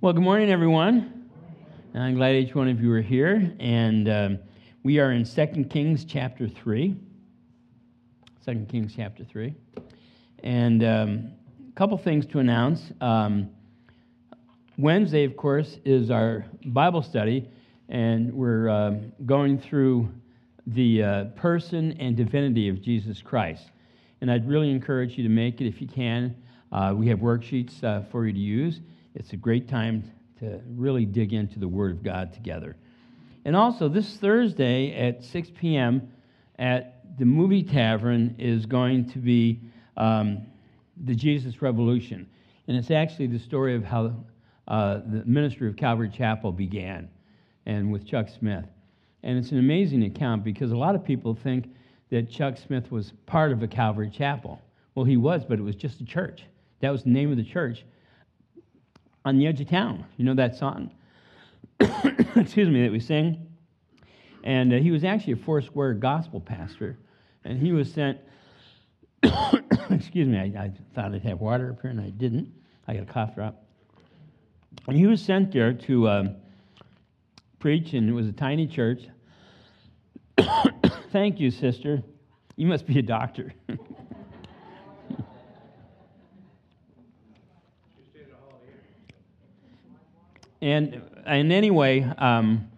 Well, good morning, everyone. I'm glad each one of you are here. And um, we are in 2 Kings chapter 3. 2 Kings chapter 3. And um, a couple things to announce. Um, Wednesday, of course, is our Bible study, and we're uh, going through the uh, person and divinity of Jesus Christ. And I'd really encourage you to make it if you can. Uh, we have worksheets uh, for you to use. It's a great time to really dig into the Word of God together. And also, this Thursday at 6 p.m. at the Movie Tavern is going to be um, the Jesus Revolution. And it's actually the story of how uh, the ministry of Calvary Chapel began, and with Chuck Smith. And it's an amazing account because a lot of people think that Chuck Smith was part of a Calvary Chapel. Well, he was, but it was just a church. That was the name of the church on the edge of town. You know that song? Excuse me, that we sing? And uh, he was actually a four square gospel pastor. And he was sent, excuse me, I, I, thought I'd have water up here and I didn't. I got a cough drop. And he was sent there to um, preach, and it was a tiny church. Thank you, sister. You must be a doctor. And, and anyway, um,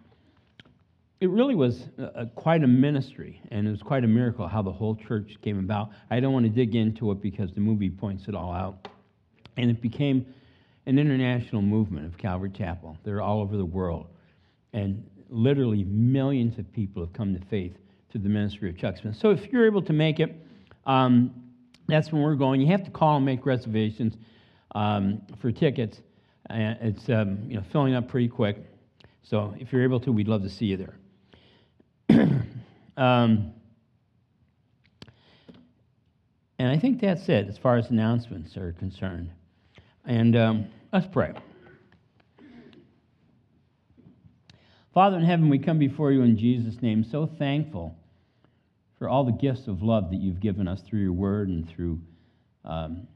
it really was a, quite a ministry, and it was quite a miracle how the whole church came about. I don't want to dig into it because the movie points it all out. And it became an international movement of Calvary Chapel. They're all over the world. And literally millions of people have come to faith through the ministry of Chuck Smith. So if you're able to make it, um, that's when we're going. You have to call and make reservations um, for tickets. And it's um, you know, filling up pretty quick. So if you're able to, we'd love to see you there. um, and I think that's it as far as announcements are concerned. And um, let's pray. Father in heaven, we come before you in Jesus' name, so thankful for all the gifts of love that you've given us through your word and through um,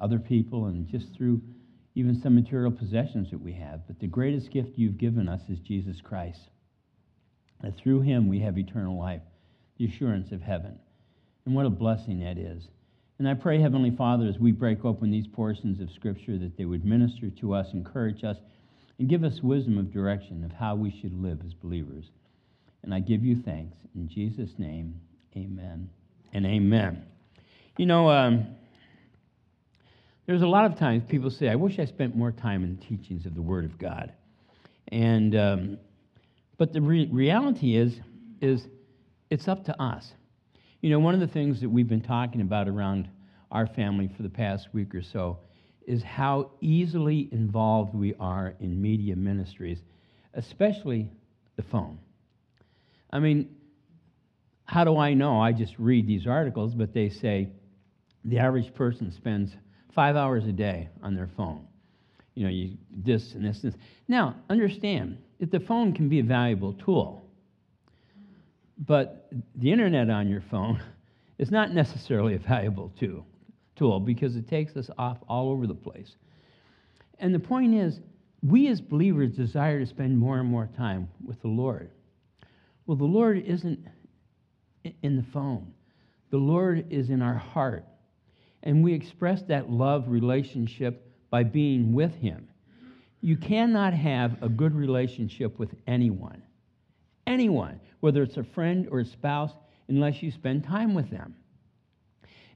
other people and just through even some material possessions that we have. But the greatest gift you've given us is Jesus Christ. That through him we have eternal life, the assurance of heaven. And what a blessing that is. And I pray, Heavenly Father, as we break open these portions of Scripture, that they would minister to us, encourage us, and give us wisdom of direction of how we should live as believers. And I give you thanks. In Jesus' name, amen and amen. You know, um, there's a lot of times people say, I wish I spent more time in the teachings of the Word of God. And, um, but the re- reality is, is it's up to us. You know, one of the things that we've been talking about around our family for the past week or so is how easily involved we are in media ministries, especially the phone. I mean, how do I know? I just read these articles, but they say the average person spends five hours a day on their phone. You know, you this and this and this. Now, understand that the phone can be a valuable tool, but the internet on your phone is not necessarily a valuable tool, tool because it takes us off all over the place. And the point is, we as believers desire to spend more and more time with the Lord. Well, the Lord isn't in the phone, the Lord is in our heart. And we express that love relationship by being with Him. You cannot have a good relationship with anyone, anyone, whether it's a friend or a spouse, unless you spend time with them.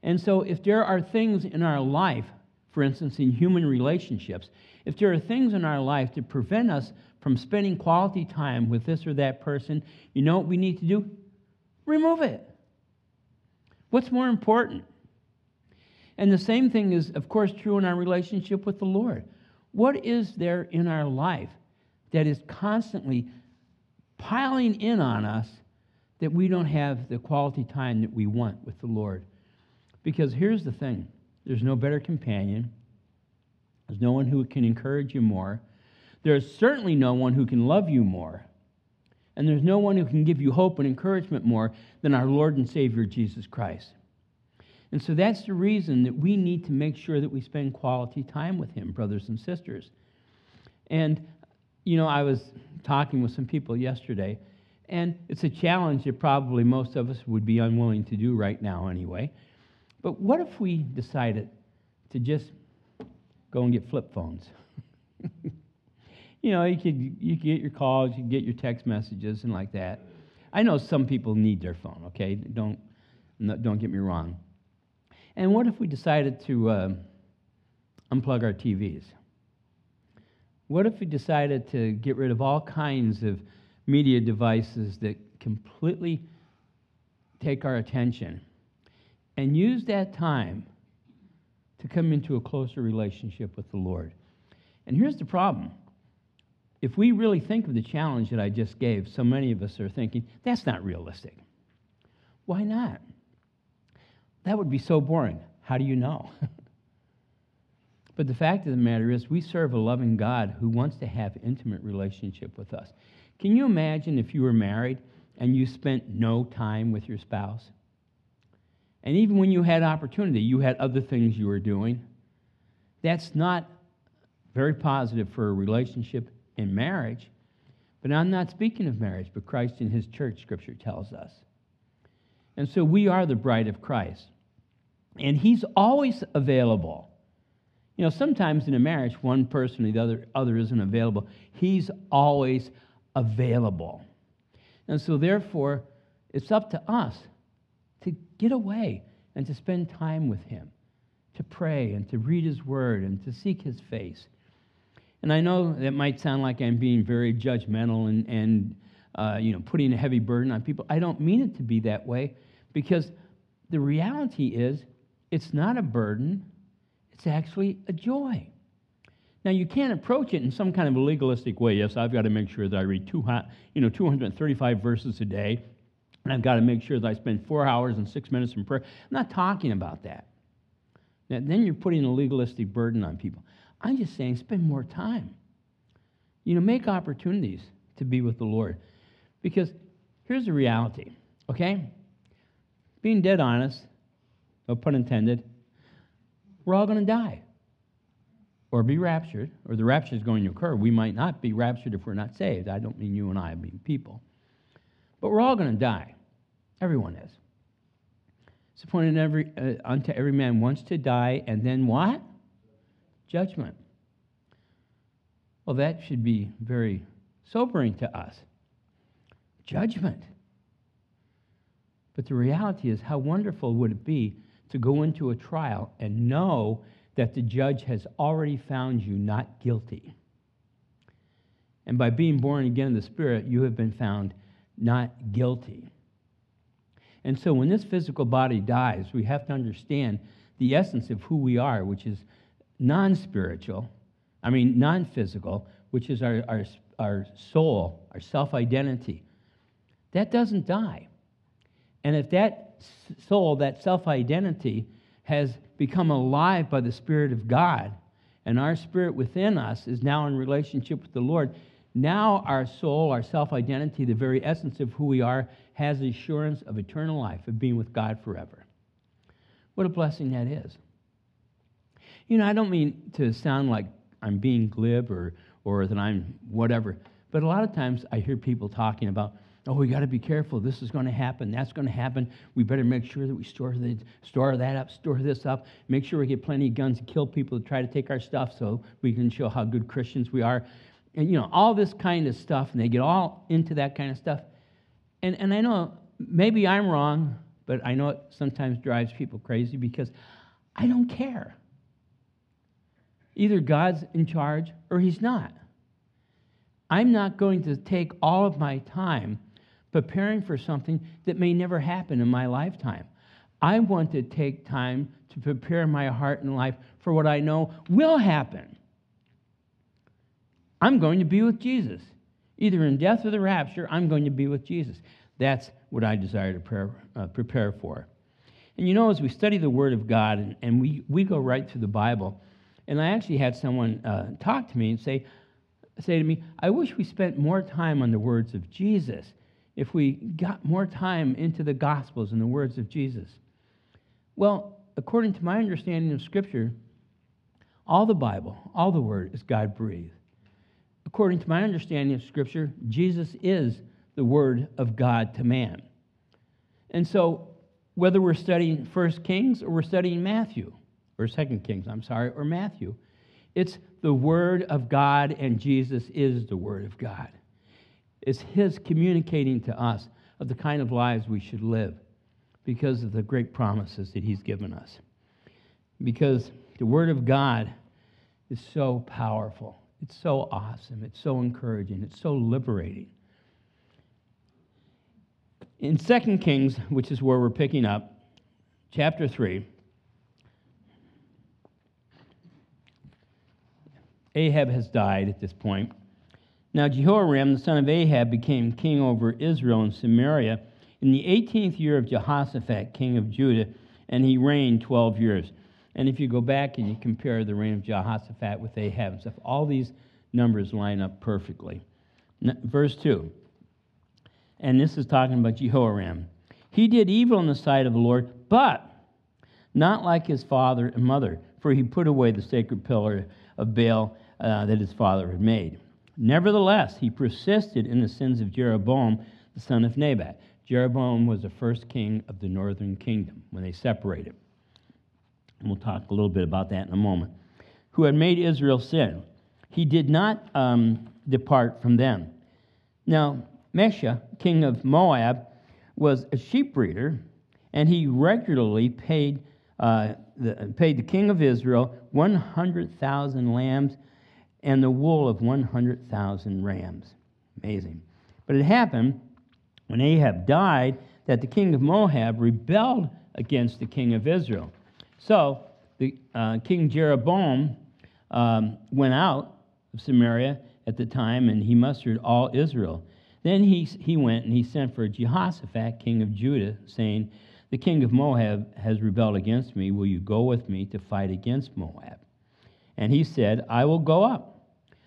And so, if there are things in our life, for instance, in human relationships, if there are things in our life that prevent us from spending quality time with this or that person, you know what we need to do? Remove it. What's more important? And the same thing is, of course, true in our relationship with the Lord. What is there in our life that is constantly piling in on us that we don't have the quality time that we want with the Lord? Because here's the thing there's no better companion, there's no one who can encourage you more, there's certainly no one who can love you more. And there's no one who can give you hope and encouragement more than our Lord and Savior Jesus Christ. And so that's the reason that we need to make sure that we spend quality time with Him, brothers and sisters. And, you know, I was talking with some people yesterday, and it's a challenge that probably most of us would be unwilling to do right now anyway. But what if we decided to just go and get flip phones? you know, you could, you could get your calls, you could get your text messages and like that. I know some people need their phone, okay? Don't, don't get me wrong. And what if we decided to uh, unplug our TVs? What if we decided to get rid of all kinds of media devices that completely take our attention and use that time to come into a closer relationship with the Lord? And here's the problem. If we really think of the challenge that I just gave, so many of us are thinking, that's not realistic. Why not? That would be so boring. How do you know? but the fact of the matter is, we serve a loving God who wants to have intimate relationship with us. Can you imagine if you were married and you spent no time with your spouse? And even when you had opportunity, you had other things you were doing. That's not very positive for a relationship in marriage. But I'm not speaking of marriage, but Christ in his church, Scripture tells us. And so we are the bride of Christ. And he's always available. You know, sometimes in a marriage, one person or the other, other isn't available. He's always available. And so, therefore, it's up to us to get away and to spend time with him, to pray and to read his word and to seek his face. And I know that might sound like I'm being very judgmental and, and uh, you know, putting a heavy burden on people. I don't mean it to be that way because the reality is it's not a burden, it's actually a joy. Now, you can't approach it in some kind of legalistic way. Yes, I've got to make sure that I read two, you know, 235 verses a day, and I've got to make sure that I spend four hours and six minutes in prayer. I'm not talking about that. Now, then you're putting a legalistic burden on people. I'm just saying, spend more time. You know, make opportunities to be with the Lord. Because here's the reality, okay? Being dead honest, no pun intended, we're all going to die or be raptured, or the rapture is going to occur. We might not be raptured if we're not saved. I don't mean you and I, I mean people. But we're all going to die. Everyone is. It's appointed every, uh, unto every man once to die, and then what? Judgment. Well, that should be very sobering to us. Judgment. But the reality is, how wonderful would it be to go into a trial and know that the judge has already found you not guilty. And by being born again in the Spirit, you have been found not guilty. And so when this physical body dies, we have to understand the essence of who we are, which is non spiritual, I mean, non physical, which is our, our, our soul, our self identity. That doesn't die. And if that soul, that self identity, has become alive by the Spirit of God, and our spirit within us is now in relationship with the Lord, now our soul, our self identity, the very essence of who we are, has assurance of eternal life, of being with God forever. What a blessing that is. You know, I don't mean to sound like I'm being glib or, or that I'm whatever, but a lot of times I hear people talking about, Oh, we got to be careful. This is going to happen. That's going to happen. We better make sure that we store, the, store that up, store this up. Make sure we get plenty of guns to kill people to try to take our stuff so we can show how good Christians we are. And, you know, all this kind of stuff. And they get all into that kind of stuff. And, and I know maybe I'm wrong, but I know it sometimes drives people crazy because I don't care. Either God's in charge or He's not. I'm not going to take all of my time preparing for something that may never happen in my lifetime. I want to take time to prepare my heart and life for what I know will happen. I'm going to be with Jesus. Either in death or the rapture, I'm going to be with Jesus. That's what I desire to prepare, uh, prepare for. And you know, as we study the Word of God and, and we, we go right through the Bible, and I actually had someone uh, talk to me and say, say to me, I wish we spent more time on the words of Jesus if we got more time into the Gospels and the words of Jesus? Well, according to my understanding of Scripture, all the Bible, all the Word is God breathed. according to my understanding of Scripture, Jesus is the Word of God to man. And so, whether we're studying First Kings or we're studying Matthew, or Second Kings, I'm sorry, or Matthew, it's the Word of God, and Jesus is the Word of God. It's His communicating to us of the kind of lives we should live because of the great promises that He's given us. Because the Word of God is so powerful, it's so awesome, it's so encouraging, it's so liberating. In 2 Kings, which is where we're picking up, chapter 3, Ahab has died at this point. Now, Jehoram, the son of Ahab, became king over Israel and Samaria in the 18th year of Jehoshaphat, king of Judah, and he reigned 12 years. And if you go back and you compare the reign of Jehoshaphat with Ahab and stuff, all these numbers line up perfectly. Verse 2, and this is talking about Jehoram. He did evil in the sight of the Lord, but not like his father and mother, for he put away the sacred pillar of Baal uh, that his father had made. Nevertheless, he persisted in the sins of Jeroboam, the son of Nebat. Jeroboam was the first king of the northern kingdom when they separated. And we'll talk a little bit about that in a moment. Who had made Israel sin. He did not um, depart from them. Now, Mesha, king of Moab, was a sheep breeder, and he regularly paid, uh, the, paid the king of Israel 100,000 lambs and the wool of 100,000 rams. Amazing. But it happened when Ahab died that the king of Moab rebelled against the king of Israel. So the uh, King Jeroboam um, went out of Samaria at the time and he mustered all Israel. Then he, he went and he sent for Jehoshaphat, king of Judah, saying, The king of Moab has rebelled against me. Will you go with me to fight against Moab? And he said, I will go up.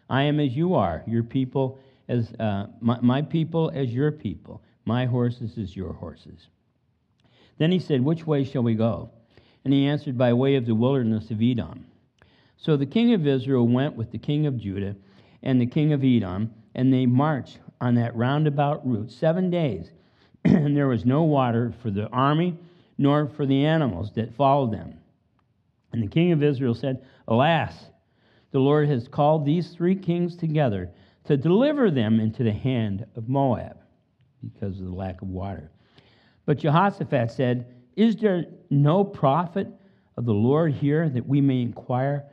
I am as you are, your people as uh, my, my people as your people, my horses as your horses. Then he said, Which way shall we go? And he answered, By way of the wilderness of Edom. So the king of Israel went with the king of Judah and the king of Edom, and they marched on that roundabout route seven days. and there was no water for the army nor for the animals that followed them. And the king of Israel said, Alas, the Lord has called these three kings together to deliver them into the hand of Moab because of the lack of water. But Jehoshaphat said, Is there no prophet of the Lord here that we may inquire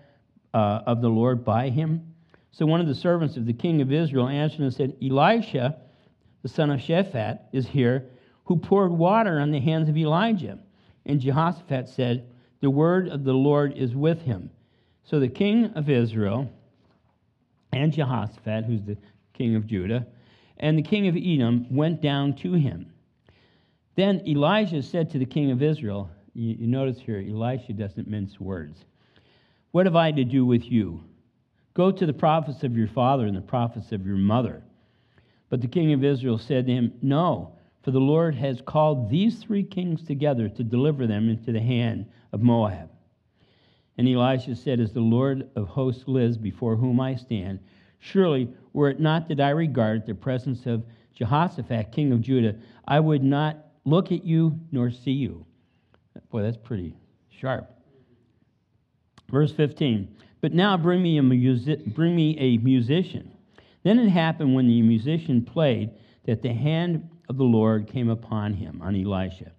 uh, of the Lord by him? So one of the servants of the king of Israel answered and said, Elisha, the son of Shaphat, is here, who poured water on the hands of Elijah. And Jehoshaphat said, The word of the Lord is with him. So the king of Israel and Jehoshaphat, who's the king of Judah, and the king of Edom went down to him. Then Elijah said to the king of Israel, you, notice here, Elisha doesn't mince words. What have I to do with you? Go to the prophets of your father and the prophets of your mother. But the king of Israel said to him, No, for the Lord has called these three kings together to deliver them into the hand of Moab. And Elisha said, As the Lord of hosts lives before whom I stand, surely were it not that I regard the presence of Jehoshaphat, king of Judah, I would not look at you nor see you. Boy, that's pretty sharp. Verse 15. But now bring me a, music, bring me a musician. Then it happened when the musician played that the hand of the Lord came upon him, on Elisha.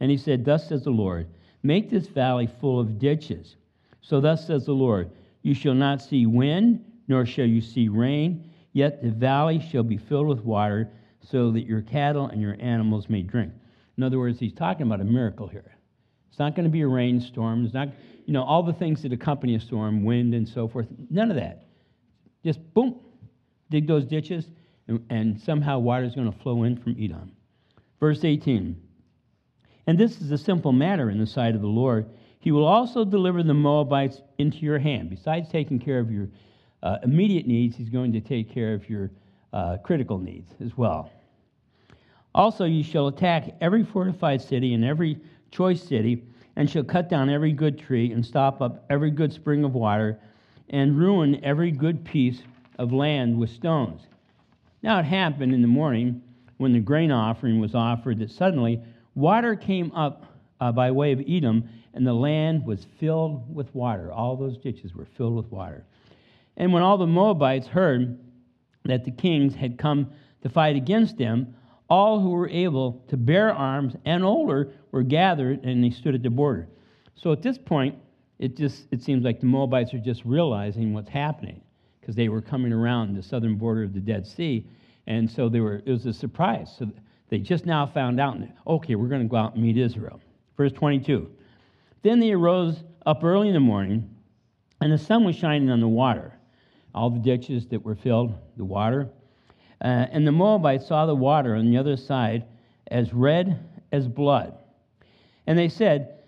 And he said, Thus says the Lord, make this valley full of ditches so thus says the Lord You shall not see wind, nor shall you see rain, yet the valley shall be filled with water, so that your cattle and your animals may drink. In other words, he's talking about a miracle here. It's not going to be a rainstorm. It's not, you know, all the things that accompany a storm, wind and so forth. None of that. Just boom, dig those ditches, and, and somehow water is going to flow in from Edom. Verse 18. And this is a simple matter in the sight of the Lord he will also deliver the Moabites into your hand. Besides taking care of your uh, immediate needs, he's going to take care of your uh, critical needs as well. Also, you shall attack every fortified city and every choice city, and shall cut down every good tree, and stop up every good spring of water, and ruin every good piece of land with stones. Now it happened in the morning when the grain offering was offered that suddenly water came up uh, by way of Edom, and the land was filled with water. All those ditches were filled with water. And when all the Moabites heard that the kings had come to fight against them, all who were able to bear arms and older were gathered and they stood at the border. So at this point, it just it seems like the Moabites are just realizing what's happening because they were coming around the southern border of the Dead Sea, and so they were it was a surprise. So they just now found out, okay, we're going to go out and meet Israel. Verse 22. Then they arose up early in the morning, and the sun was shining on the water, all the ditches that were filled, the water. Uh, and the Moabites saw the water on the other side as red as blood. And they said,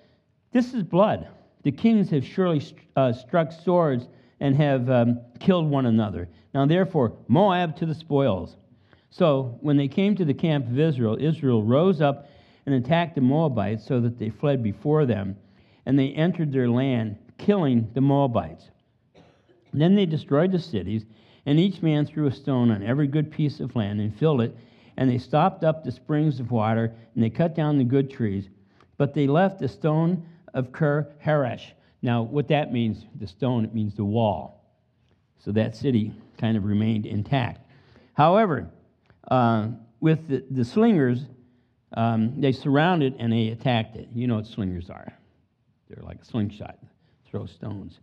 This is blood. The kings have surely uh, struck swords and have um, killed one another. Now, therefore, Moab to the spoils. So, when they came to the camp of Israel, Israel rose up and attacked the Moabites so that they fled before them, and they entered their land, killing the Moabites. Then they destroyed the cities, and each man threw a stone on every good piece of land and filled it, and they stopped up the springs of water, and they cut down the good trees. But they left the stone of Kir Haraseth. Now, what that means, the stone, it means the wall. So that city kind of remained intact. However, uh, with the, the slingers, um, they surrounded and they attacked it. You know what slingers are. They're like a slingshot, throw stones.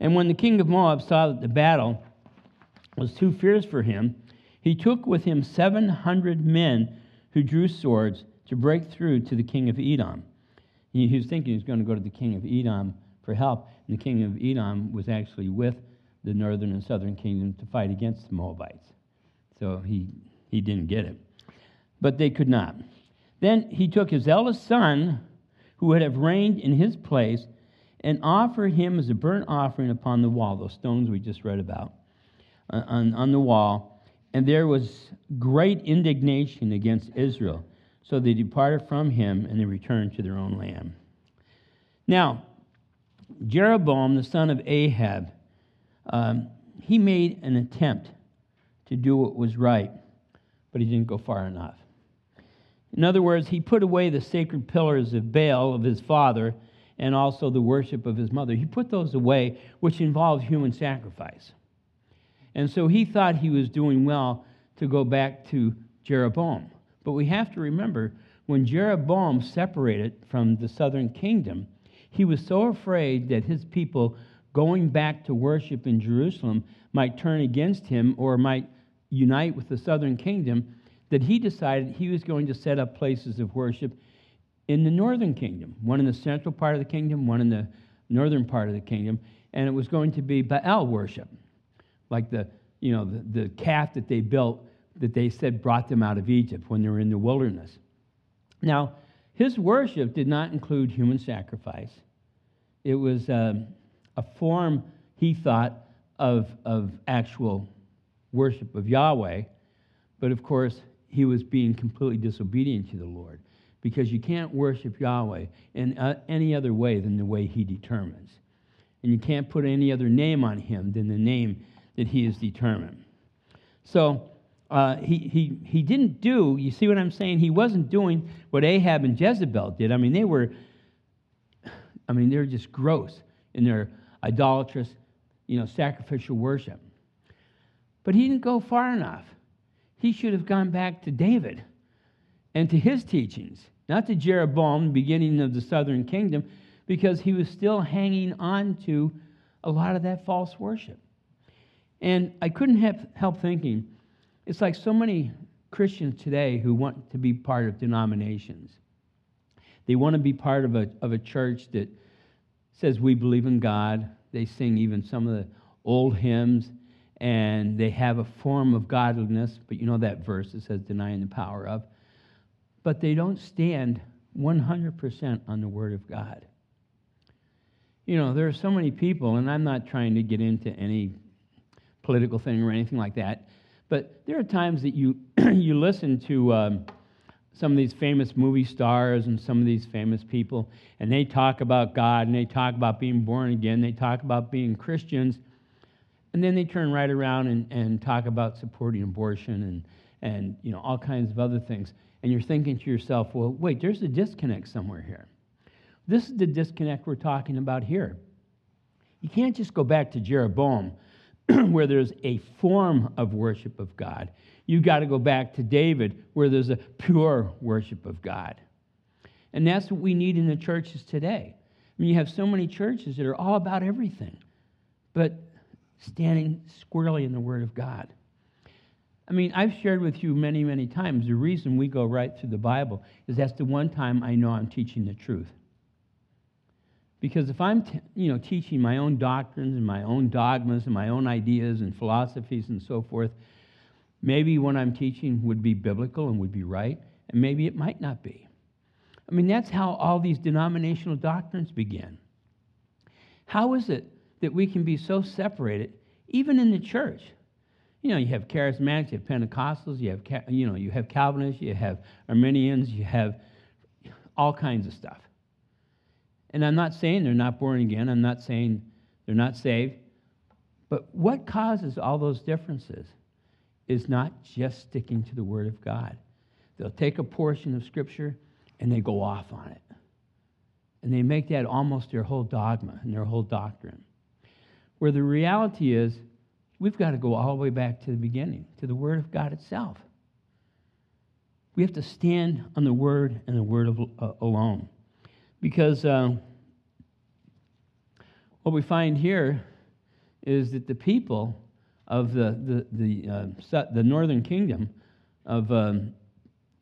And when the king of Moab saw that the battle was too fierce for him, he took with him 700 men who drew swords to break through to the king of Edom. He, he was thinking he was going to go to the king of Edom for help, and the king of Edom was actually with the northern and southern kingdom to fight against the Moabites. So he, he didn't get it. But they could not. Then he took his eldest son, who would have reigned in his place, and offered him as a burnt offering upon the wall, those stones we just read about, uh, on, on the wall. And there was great indignation against Israel. So they departed from him and they returned to their own land. Now, Jeroboam, the son of Ahab, um, he made an attempt to do what was right, but he didn't go far enough. In other words, he put away the sacred pillars of Baal of his father and also the worship of his mother. He put those away, which involved human sacrifice. And so he thought he was doing well to go back to Jeroboam. But we have to remember when Jeroboam separated from the southern kingdom, he was so afraid that his people going back to worship in Jerusalem might turn against him or might unite with the southern kingdom that he decided he was going to set up places of worship in the northern kingdom, one in the central part of the kingdom, one in the northern part of the kingdom, and it was going to be Baal worship, like the you know the, the calf that they built that they said brought them out of Egypt when they were in the wilderness. Now, his worship did not include human sacrifice. It was um, a form, he thought, of, of actual worship of Yahweh. But of course, he was being completely disobedient to the Lord because you can't worship Yahweh in uh, any other way than the way he determines. And you can't put any other name on him than the name that he has determined. So uh, he, he, he didn't do, you see what I'm saying? He wasn't doing what Ahab and Jezebel did. I mean, they were, I mean, they were just gross in their idolatrous, you know, sacrificial worship. But he didn't go far enough. He should have gone back to David and to his teachings, not to Jeroboam, beginning of the southern kingdom, because he was still hanging on to a lot of that false worship. And I couldn't help thinking, it's like so many Christians today who want to be part of denominations. They want to be part of a, of a church that says we believe in God. They sing even some of the old hymns and they have a form of godliness, but you know that verse that says denying the power of. But they don't stand 100% on the Word of God. You know, there are so many people, and I'm not trying to get into any political thing or anything like that, but there are times that you, you listen to um, some of these famous movie stars and some of these famous people, and they talk about God and they talk about being born again, they talk about being Christians And then they turn right around and, and talk about supporting abortion and, and you know, all kinds of other things. And you're thinking to yourself, well, wait, there's a disconnect somewhere here. This is the disconnect we're talking about here. You can't just go back to Jeroboam where there's a form of worship of God. You've got to go back to David where there's a pure worship of God. And that's what we need in the churches today. I mean, you have so many churches that are all about everything, but standing squarely in the Word of God. I mean, I've shared with you many, many times the reason we go right through the Bible is that's the one time I know I'm teaching the truth. Because if I'm, t- you know, teaching my own doctrines and my own dogmas and my own ideas and philosophies and so forth, maybe what I'm teaching would be biblical and would be right, and maybe it might not be. I mean, that's how all these denominational doctrines begin. How is it that we can be so separated, even in the church? You know, you have charismatics, you have Pentecostals, you have, you know, you have Calvinists, you have Arminians, you have all kinds of stuff. And I'm not saying they're not born again, I'm not saying they're not saved. But what causes all those differences is not just sticking to the Word of God. They'll take a portion of Scripture and they go off on it. And they make that almost their whole dogma and their whole doctrine. Where the reality is, we've got to go all the way back to the beginning, to the Word of God itself. We have to stand on the Word and the Word of, uh, alone. Because uh, what we find here is that the people of the, the, the, uh, the northern kingdom of um,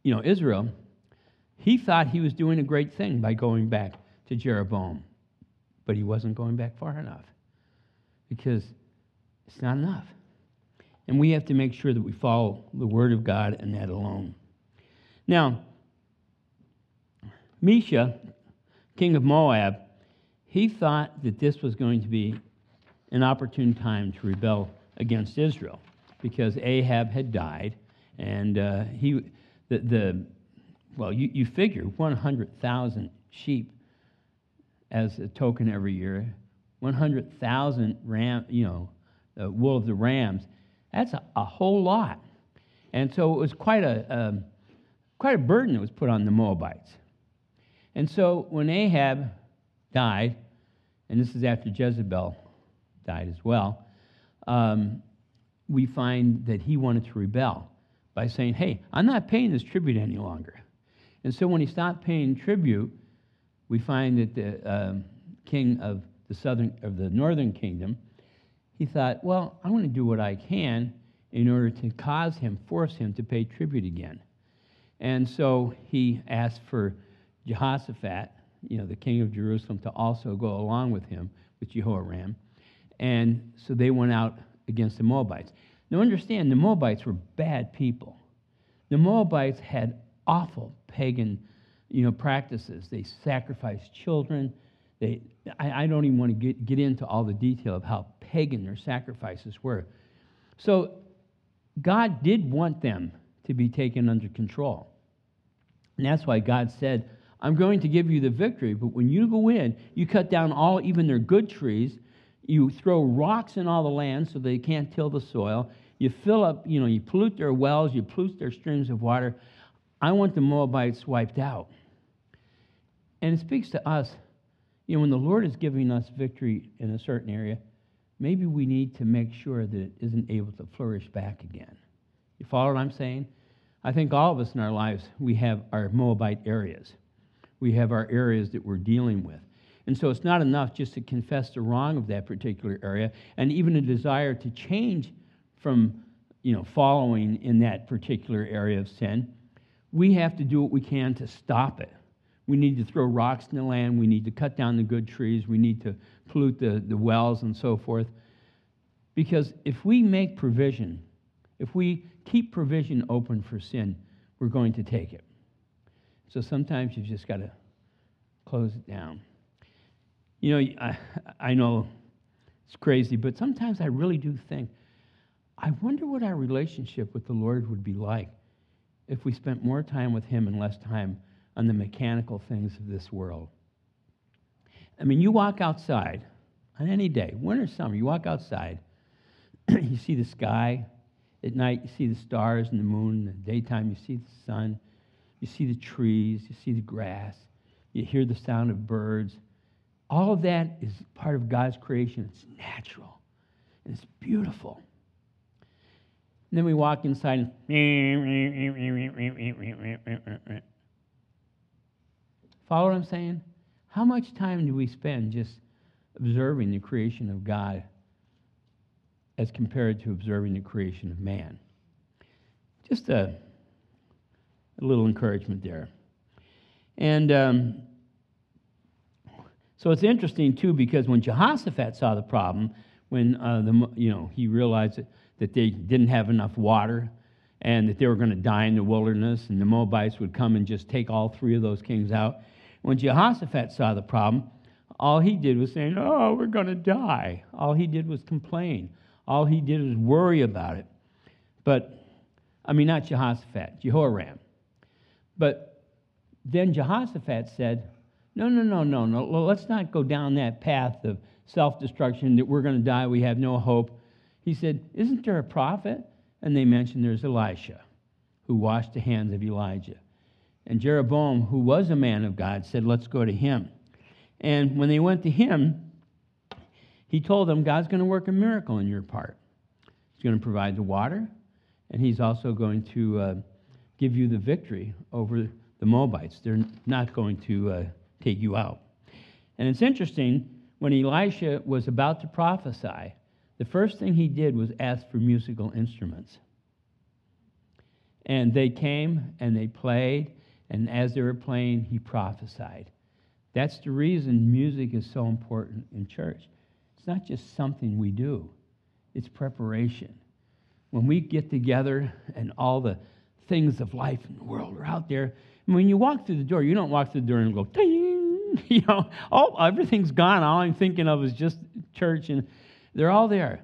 you know, Israel, he thought he was doing a great thing by going back to Jeroboam. But he wasn't going back far enough because it's not enough. And we have to make sure that we follow the Word of God and that alone. Now, Mesha, king of Moab, he thought that this was going to be an opportune time to rebel against Israel because Ahab had died, and uh, he, the, the, well, you, you figure 100,000 sheep as a token every year, 100,000 ram, you know, uh, wool of the rams. That's a, a, whole lot, and so it was quite a um, quite a burden that was put on the Moabites. And so when Ahab died, and this is after Jezebel died as well, um, we find that he wanted to rebel by saying, Hey, I'm not paying this tribute any longer. And so when he stopped paying tribute, we find that the um, king of the southern of the northern kingdom, he thought, well, I'm going to do what I can in order to cause him, force him to pay tribute again. And so he asked for Jehoshaphat, you know, the king of Jerusalem, to also go along with him, with Jehoram. And so they went out against the Moabites. Now understand, the Moabites were bad people. The Moabites had awful pagan you know, practices. They sacrificed children. They, I, I don't even want to get, get into all the detail of how pagan their sacrifices were. So God did want them to be taken under control. And that's why God said, I'm going to give you the victory, but when you go in, you cut down all, even their good trees, you throw rocks in all the land so they can't till the soil, you fill up, you know, you pollute their wells, you pollute their streams of water. I want the Moabites wiped out. And it speaks to us, you know, when the Lord is giving us victory in a certain area, maybe we need to make sure that it isn't able to flourish back again. You follow what I'm saying? I think all of us in our lives, we have our Moabite areas. We have our areas that we're dealing with. And so it's not enough just to confess the wrong of that particular area and even a desire to change from you know, following in that particular area of sin. We have to do what we can to stop it. We need to throw rocks in the land. We need to cut down the good trees. We need to pollute the, the wells and so forth. Because if we make provision, if we keep provision open for sin, we're going to take it. So sometimes you've just got to close it down. You know, I, I know it's crazy, but sometimes I really do think, I wonder what our relationship with the Lord would be like if we spent more time with Him and less time on the mechanical things of this world. I mean, you walk outside on any day, winter, summer, you walk outside, you see the sky. At night, you see the stars and the moon. In the daytime, you see the sun. You see the trees. You see the grass. You hear the sound of birds. All of that is part of God's creation. It's natural. And it's beautiful. And then we walk inside and follow what I'm saying? How much time do we spend just observing the creation of God as compared to observing the creation of man? Just a, a little encouragement there. And um, so it's interesting, too, because when Jehoshaphat saw the problem, when uh, the, you know, he realized that, that they didn't have enough water and that they were going to die in the wilderness and the Moabites would come and just take all three of those kings out, when Jehoshaphat saw the problem, all he did was saying, Oh, we're going to die. All he did was complain. All he did was worry about it. But, I mean, not Jehoshaphat, Jehoram. But then Jehoshaphat said, No, no, no, no, no. Let's not go down that path of self destruction that we're going to die, we have no hope. He said, Isn't there a prophet? And they mentioned there's Elisha, who washed the hands of Elijah. And Jeroboam, who was a man of God, said, Let's go to him. And when they went to him, he told them, God's going to work a miracle in your part. He's going to provide the water, and he's also going to uh, give you the victory over the Moabites. They're not going to uh, take you out. And it's interesting, when Elisha was about to prophesy, the first thing he did was ask for musical instruments. And they came and they played and as they were playing, he prophesied. That's the reason music is so important in church. It's not just something we do, it's preparation. When we get together and all the things of life in the world are out there, when you walk through the door, you don't walk through the door and go, ding, you know, oh, everything's gone. All I'm thinking of is just church, and they're all there.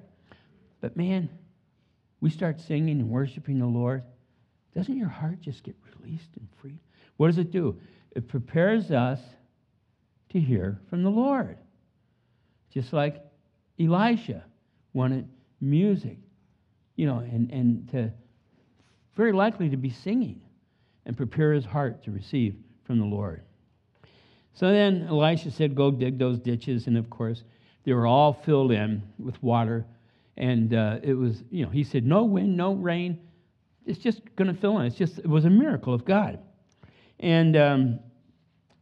But man, we start singing and worshiping the Lord. Doesn't your heart just get released and freed? What does it do? It prepares us to hear from the Lord. Just like Elisha wanted music, you know, and, and to very likely to be singing and prepare his heart to receive from the Lord. So then Elisha said, Go dig those ditches. And of course, they were all filled in with water. And uh, it was, you know, he said, No wind, no rain. It's just going to fill in. It's just, it was a miracle of God. And um,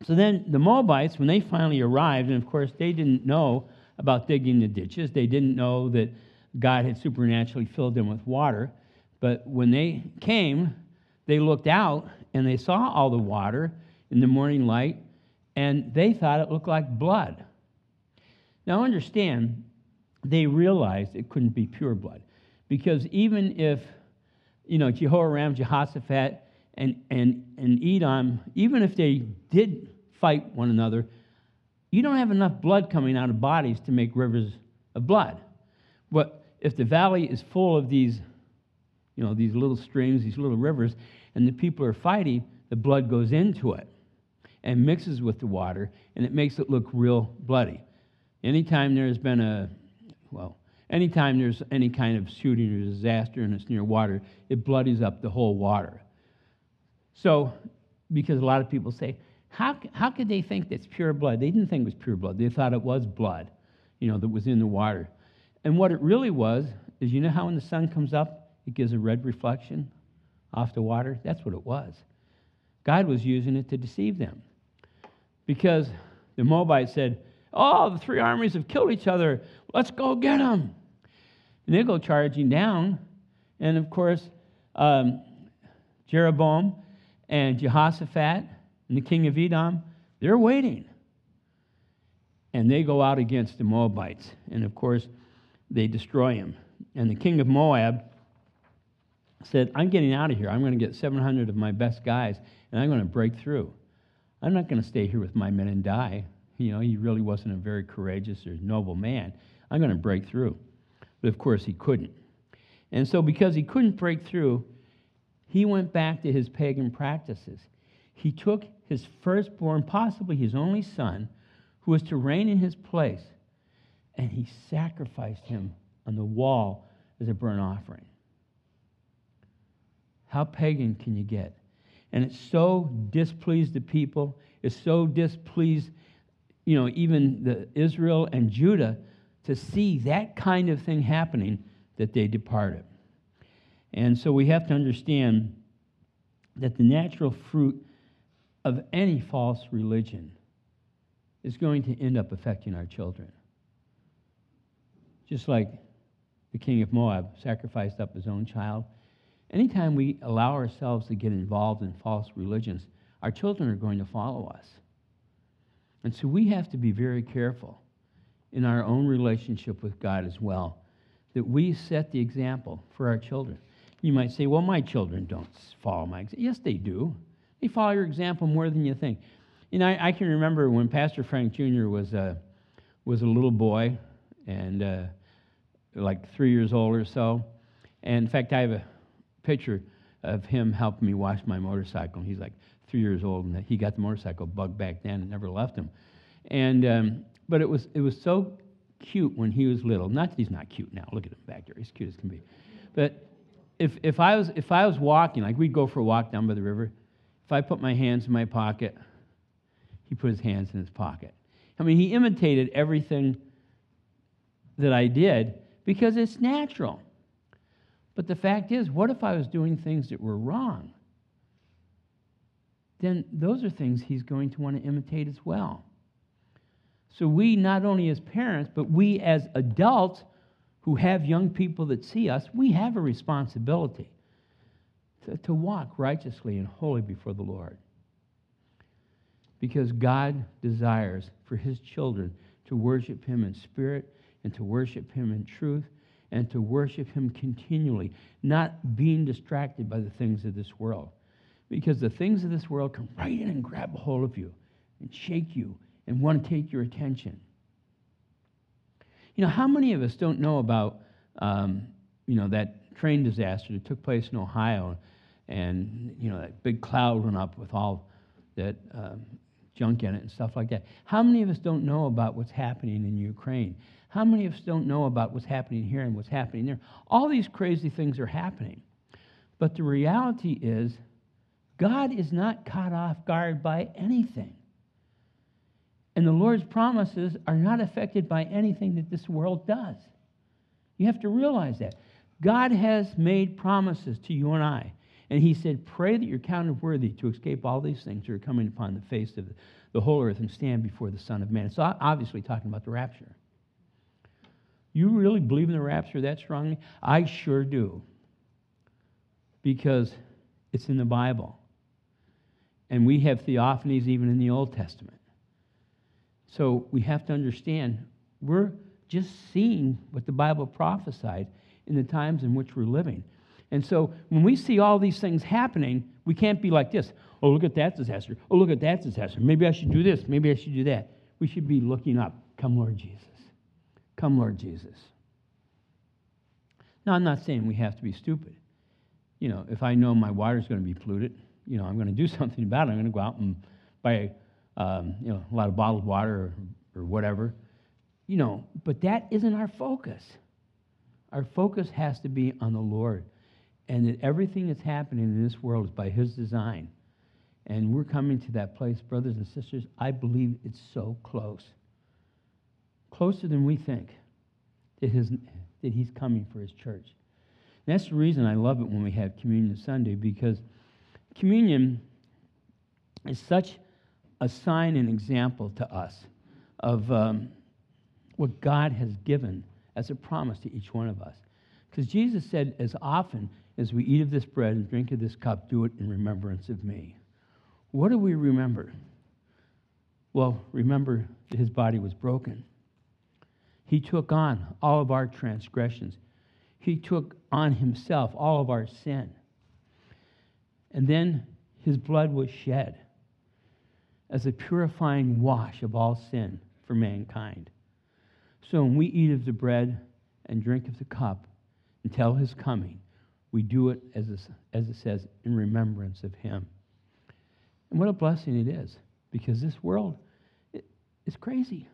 so then the Moabites, when they finally arrived, and of course they didn't know about digging the ditches, they didn't know that God had supernaturally filled them with water. But when they came, they looked out and they saw all the water in the morning light, and they thought it looked like blood. Now, understand, they realized it couldn't be pure blood. Because even if, you know, Jehoram, Jehoshaphat, and, and, and Edom, even if they did fight one another, you don't have enough blood coming out of bodies to make rivers of blood. But if the valley is full of these, you know, these little streams, these little rivers, and the people are fighting, the blood goes into it and mixes with the water, and it makes it look real bloody. Anytime there's been a, well, anytime there's any kind of shooting or disaster and it's near water, it bloodies up the whole water. So, because a lot of people say, how, how could they think that's pure blood? They didn't think it was pure blood. They thought it was blood, you know, that was in the water. And what it really was is you know how when the sun comes up, it gives a red reflection off the water? That's what it was. God was using it to deceive them. Because the Moabites said, Oh, the three armies have killed each other. Let's go get them. And they go charging down. And of course, um, Jeroboam and Jehoshaphat and the king of Edom, they're waiting. And they go out against the Moabites. And of course, they destroy him. And the king of Moab said, I'm getting out of here. I'm going to get 700 of my best guys, and I'm going to break through. I'm not going to stay here with my men and die. You know, he really wasn't a very courageous or noble man. I'm going to break through. But of course, he couldn't. And so, because he couldn't break through, he went back to his pagan practices. He took his firstborn, possibly his only son, who was to reign in his place, and he sacrificed him on the wall as a burnt offering. How pagan can you get? And it so displeased the people. It so displeased, you know, even the Israel and Judah to see that kind of thing happening that they departed. And so we have to understand that the natural fruit of any false religion is going to end up affecting our children. Just like the king of Moab sacrificed up his own child. Anytime we allow ourselves to get involved in false religions, our children are going to follow us. And so we have to be very careful in our own relationship with God as well, that we set the example for our children. You might say, well, my children don't follow my example. Yes, they do. They follow your example more than you think. You know, I, I can remember when Pastor Frank Jr. was a, was a little boy and uh, like three years old or so. And in fact, I have a picture of him helping me wash my motorcycle. He's like three years old, and he got the motorcycle bug back then and never left him. And um, but it was it was so cute when he was little. Not that he's not cute now. Look at him back there; he's cute as can be. But if if I was if I was walking, like we'd go for a walk down by the river, if I put my hands in my pocket, he put his hands in his pocket. I mean, he imitated everything that I did because it's natural. But the fact is, what if I was doing things that were wrong? Then those are things he's going to want to imitate as well. So, we, not only as parents, but we as adults who have young people that see us, we have a responsibility to, to walk righteously and holy before the Lord. Because God desires for his children to worship him in spirit and to worship him in truth and to worship him continually, not being distracted by the things of this world. Because the things of this world come right in and grab a hold of you and shake you and want to take your attention. You know, how many of us don't know about, um, you know, that train disaster that took place in Ohio and, you know, that big cloud went up with all that um, junk in it and stuff like that. How many of us don't know about what's happening in Ukraine? How many of us don't know about what's happening here and what's happening there? All these crazy things are happening. But the reality is, God is not caught off guard by anything. And the Lord's promises are not affected by anything that this world does. You have to realize that. God has made promises to you and I. And He said, Pray that you're counted worthy to escape all these things that are coming upon the face of the whole earth and stand before the Son of Man. It's obviously talking about the rapture. You really believe in the rapture that strongly? I sure do. Because it's in the Bible. And we have theophanies even in the Old Testament. So we have to understand we're just seeing what the Bible prophesied in the times in which we're living. And so when we see all these things happening, we can't be like this. Oh, look at that disaster. Oh, look at that disaster. Maybe I should do this. Maybe I should do that. We should be looking up. Come, Lord Jesus. Come, Lord Jesus. Now, I'm not saying we have to be stupid. You know, if I know my water's going to be polluted, you know, I'm going to do something about it. I'm going to go out and buy, um, you know, a lot of bottled water or, or whatever. You know, but that isn't our focus. Our focus has to be on the Lord, and that everything that's happening in this world is by His design. And we're coming to that place, brothers and sisters. I believe it's so close closer than we think that, his, that he's coming for his church. And that's the reason I love it when we have Communion Sunday, because communion is such a sign and example to us of um, what God has given as a promise to each one of us. Because Jesus said, as often as we eat of this bread and drink of this cup, do it in remembrance of me. What do we remember? Well, remember that his body was broken he took on all of our transgressions. He took on himself all of our sin. And then his blood was shed as a purifying wash of all sin for mankind. So when we eat of the bread and drink of the cup until his coming, we do it, as it, as it says, in remembrance of him. And what a blessing it is, because this world is crazy.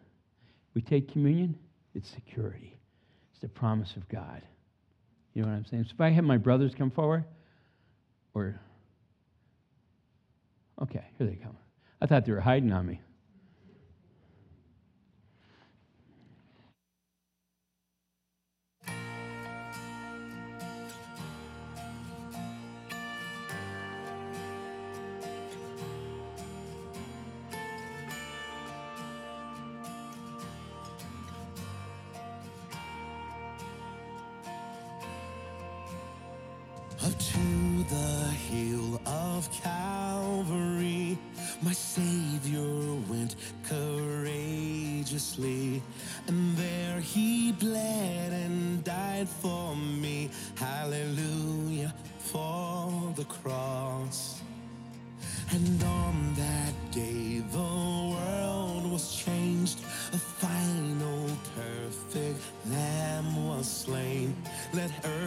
We take communion, it's security. It's the promise of God. You know what I'm saying? So if I have my brothers come forward, or. Okay, here they come. I thought they were hiding on me.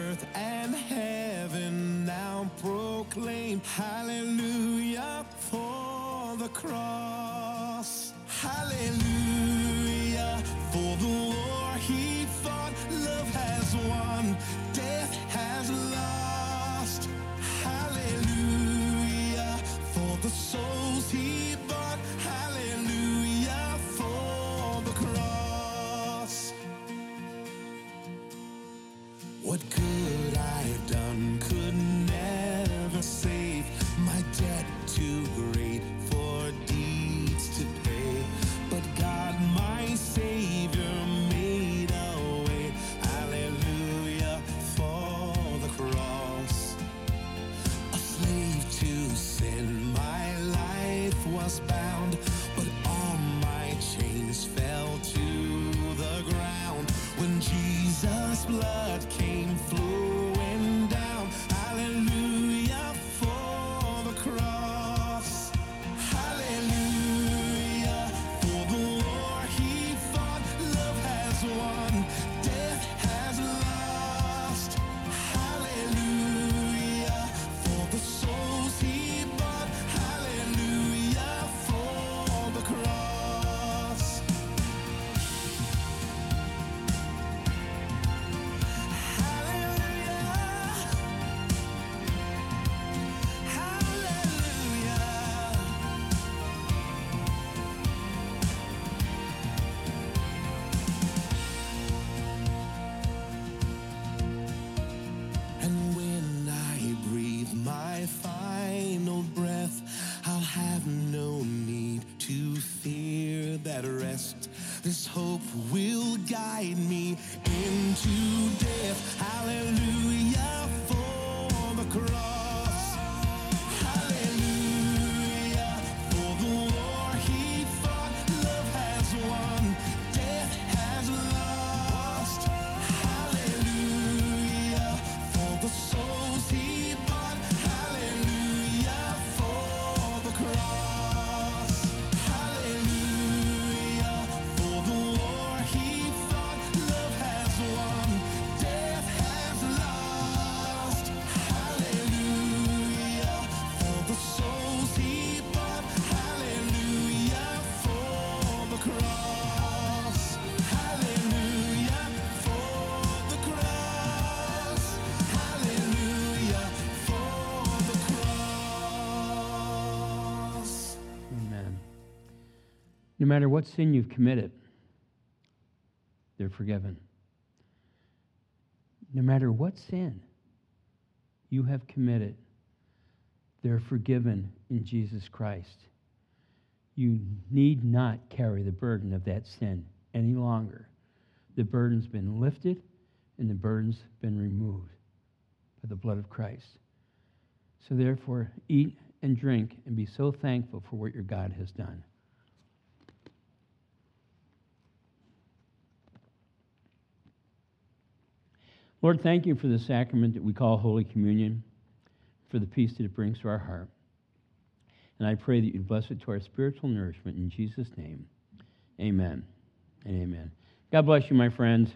Earth and heaven now proclaim hallelujah for the cross. Hallelujah for the war he fought. Love has won, No matter what sin you've committed, they're forgiven. No matter what sin you have committed, they're forgiven in Jesus Christ. You need not carry the burden of that sin any longer. The burden's been lifted and the burden's been removed by the blood of Christ. So therefore, eat and drink and be so thankful for what your God has done. Lord, thank you for the sacrament that we call Holy Communion, for the peace that it brings to our heart. And I pray that you bless it to our spiritual nourishment in Jesus' name. Amen and amen. God bless you, my friends.